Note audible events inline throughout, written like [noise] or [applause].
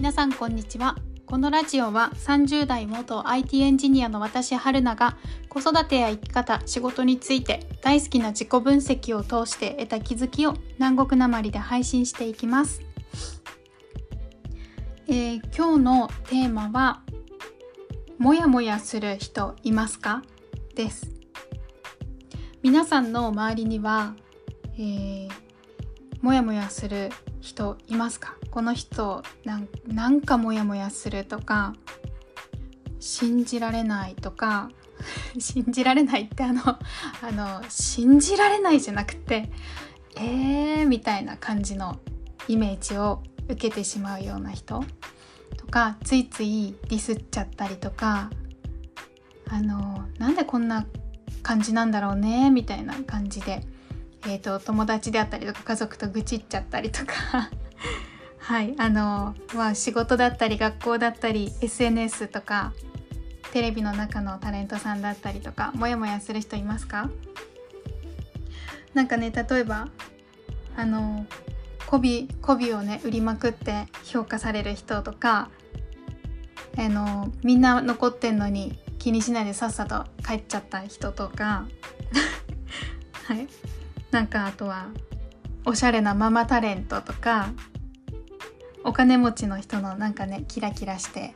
皆さんこんにちは。このラジオは30代元 IT エンジニアの私春菜が子育てや生き方仕事について大好きな自己分析を通して得た気づきを南国なまりで配信していきます、えー、今日のテーマはもやもやする人いますか？です。皆さんの周りには、えー、もやもやする人いますか？この人なんかモヤモヤするとか信じられないとか [laughs] 信じられないってあの [laughs] あの信じられないじゃなくてえーみたいな感じのイメージを受けてしまうような人とかついついディスっちゃったりとかあのなんでこんな感じなんだろうねみたいな感じで、えーと友達であったりとか家族と愚痴っちゃったりとか。[laughs] はいあのまあ仕事だったり学校だったり SNS とかテレビの中のタレントさんだったりとかモヤモヤする人いますか？なんかね例えばあの媚び媚びをね売りまくって評価される人とかあのみんな残ってんのに気にしないでさっさと帰っちゃった人とか。[laughs] はい。なんかあとはおしゃれなママタレントとかお金持ちの人のなんかねキラキラして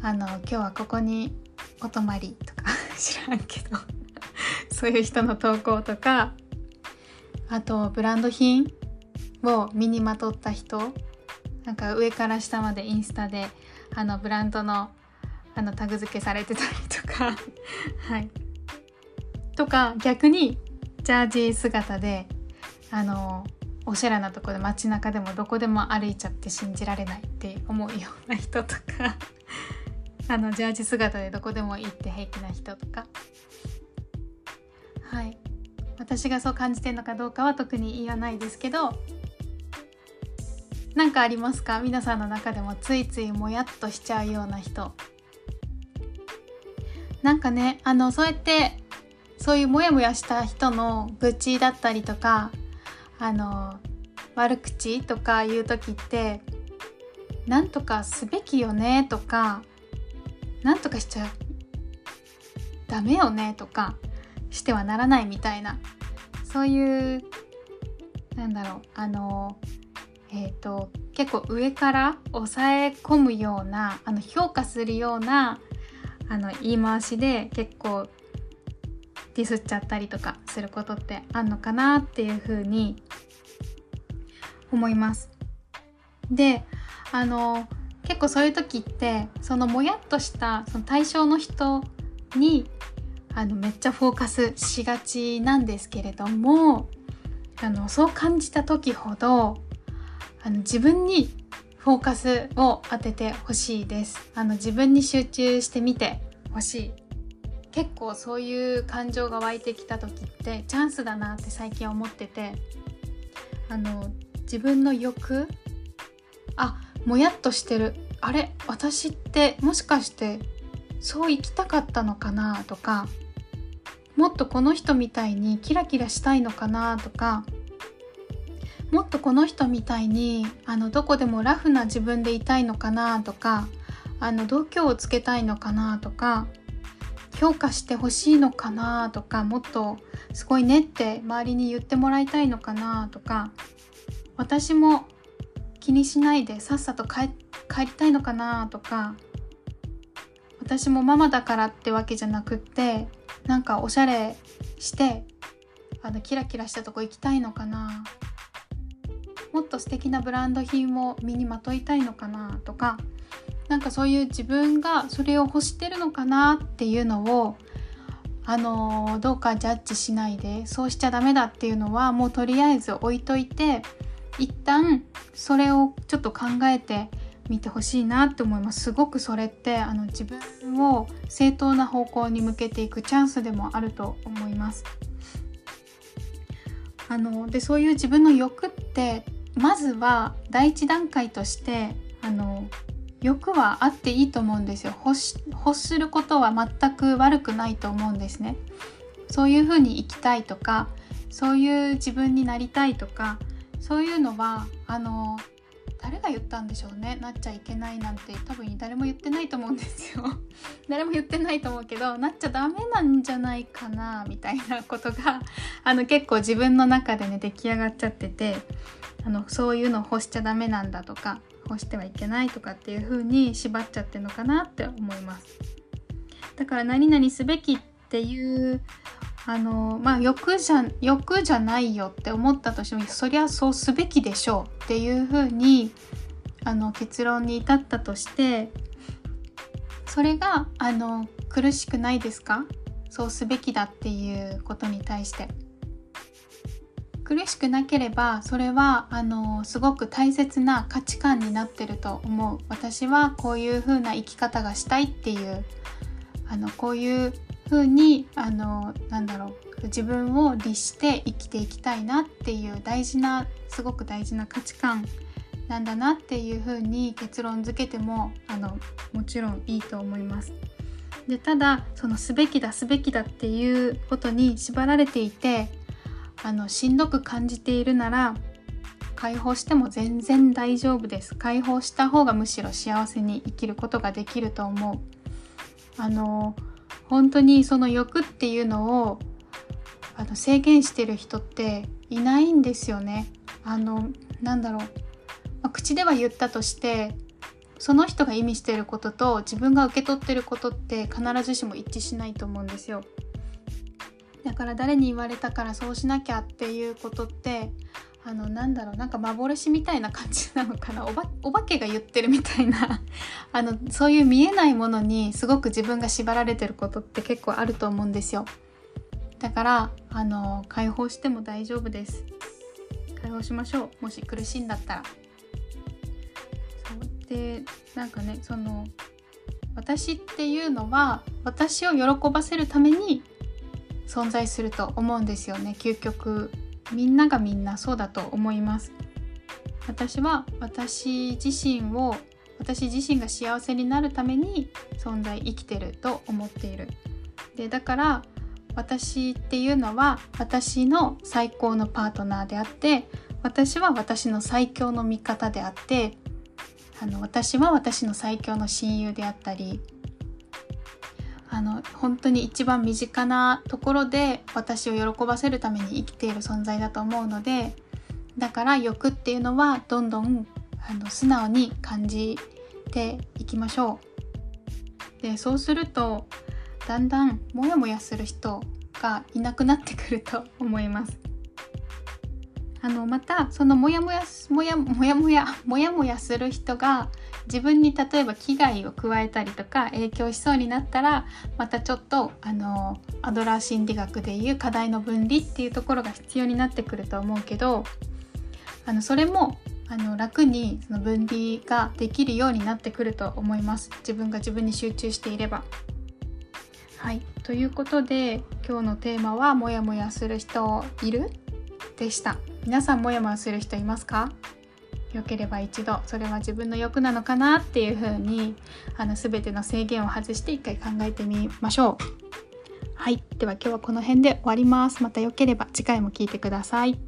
あの今日はここにお泊まりとか [laughs] 知らんけどそういう人の投稿とかあとブランド品を身にまとった人なんか上から下までインスタであのブランドのあのタグ付けされてたりとかはい。とか逆にジャージ姿であのおしゃれなとこで街中でもどこでも歩いちゃって信じられないって思うような人とか [laughs] あのジャージ姿でどこでも行って平気な人とか。はい。私がそう感じてるのかどうかは特に言わないですけど何かありますか？皆さんの中でもついついもやっとしちゃうような人。なんかねあのそうやってそういうモヤモヤした人の愚痴だったりとかあの悪口とか言う時ってなんとかすべきよねとかなんとかしちゃダメよねとかしてはならないみたいなそういうなんだろうあのえっ、ー、と結構上から抑え込むようなあの評価するようなあの言い回しで結構ディスっちゃったりとかすることってあんのかなっていうふうに思います。であの結構そういう時ってそのもやっとしたその対象の人にあのめっちゃフォーカスしがちなんですけれどもあのそう感じた時ほどあの自分にフォーカスを当ててほしいですあの自分に集中してみてほしい結構そういう感情が湧いてきた時ってチャンスだなって最近思っててあの自分の欲あもやっとしてる。あれ私ってもしかしてそう生きたかったのかな？とかもっとこの人みたいにキラキラしたいのかな？とかもっとこの人みたいにあのどこでもラフな自分でいたいのかな？とかあの度胸をつけたいのかな？とか評価してほしいのかなとかもっとすごいねって周りに言ってもらいたいのかなとか私も気にしないでさっさと帰りたいのかなとか私もママだからってわけじゃなくってなんかおしゃれしてあのキラキラしたとこ行きたいのかなもっと素敵なブランド品を身にまといたいのかなとかなんかそういう自分がそれを欲してるのかなっていうのをあのどうかジャッジしないでそうしちゃダメだっていうのはもうとりあえず置いといて一旦それをちょっと考えてみてほしいなって思います。すごくそれってあの自分を正当な方向に向けていくチャンスでもあると思います。あのでそういう自分の欲ってまずは第一段階としてあの欲はあっていいと思うんですよ。欲することは全く悪くないと思うんですね。そういうふうに生きたいとかそういう自分になりたいとかそういうのはあの誰が言ったんでしょうね。なっちゃいけないなんて。多分誰も言ってないと思うんですよ。[laughs] 誰も言ってないと思うけどなっちゃダメなんじゃないかなみたいなことがあの結構自分の中でね出来上がっちゃっててあのそういうのを干しちゃダメなんだとか干してはいけないとかっていう風に縛っちゃってるのかなって思います。だから何々すべきっていうあのまあ欲じゃ欲じゃないよって思ったとしてもそりゃそうすべきでしょうっていうふうにあの結論に至ったとしてそれがあの苦しくないですか？そうすべきだっていうことに対して。苦しくなければそれはあのすごく大切な価値観になってると思う私はこういう風な生き方がしたいっていうあのこういう風にあのなんだろう自分を律して生きていきたいなっていう大事なすごく大事な価値観なんだなっていう風に結論付けてもあのもちろんいいと思います。でただそのすべきだすべきだっていうことに縛られていてあのしんどく感じているなら解放しても全然大丈夫です解放した方がむしろ幸せに生きることができると思うあの本当にその欲っていうのをあの制限してる人っていないんですよね。あのなんだろう、まあ、口では言ったとしてその人が意味してることと自分が受け取ってることって必ずしも一致しないと思うんですよ。だから誰に言われたからそうしなきゃっていうことってあのなんだろうなんか幻みたいな感じなのかな。[laughs] おばお化けが言ってるみたいな。[laughs] あのそういう見えないものにすごく自分が縛られてることって結構あると思うんですよ。だからあの解放しても大丈夫です。解放しましょう。もし苦しいんだったら。そう。でなんかねその私っていうのは私を喜ばせるために存在すると思うんですよね。究極みんながみんなそうだと思います。私は私自身を私自身が幸せになるために存在生きてると思っている。でだから私っていうのは私の最高のパートナーであって私は私の最強の味方であってあの私は私の最強の親友であったりあの本当に一番身近なところで私を喜ばせるために生きている存在だと思うのでだから欲っていうのはどんどんあの素直に感じていきましょう。でそうするとだんだんモヤモヤする人がいなくなってくると思います。あのまたそのモヤモヤモヤモヤモヤモヤモヤする人が自分に例えば危害を加えたりとか影響しそうになったらまたちょっとあのアドラー心理学でいう課題の分離っていうところが必要になってくると思うけどあのそれもあの楽にその分離ができるようになってくると思います自分が自分に集中していれば。はいということで今日のテーマは「モヤモヤする人いる?」でした皆さんモヤモヤする人いますか？良ければ一度それは自分の欲なのかなっていうふうにあの全ての制限を外して一回考えてみましょう。はい。では今日はこの辺で終わります。また良ければ次回も聴いてください。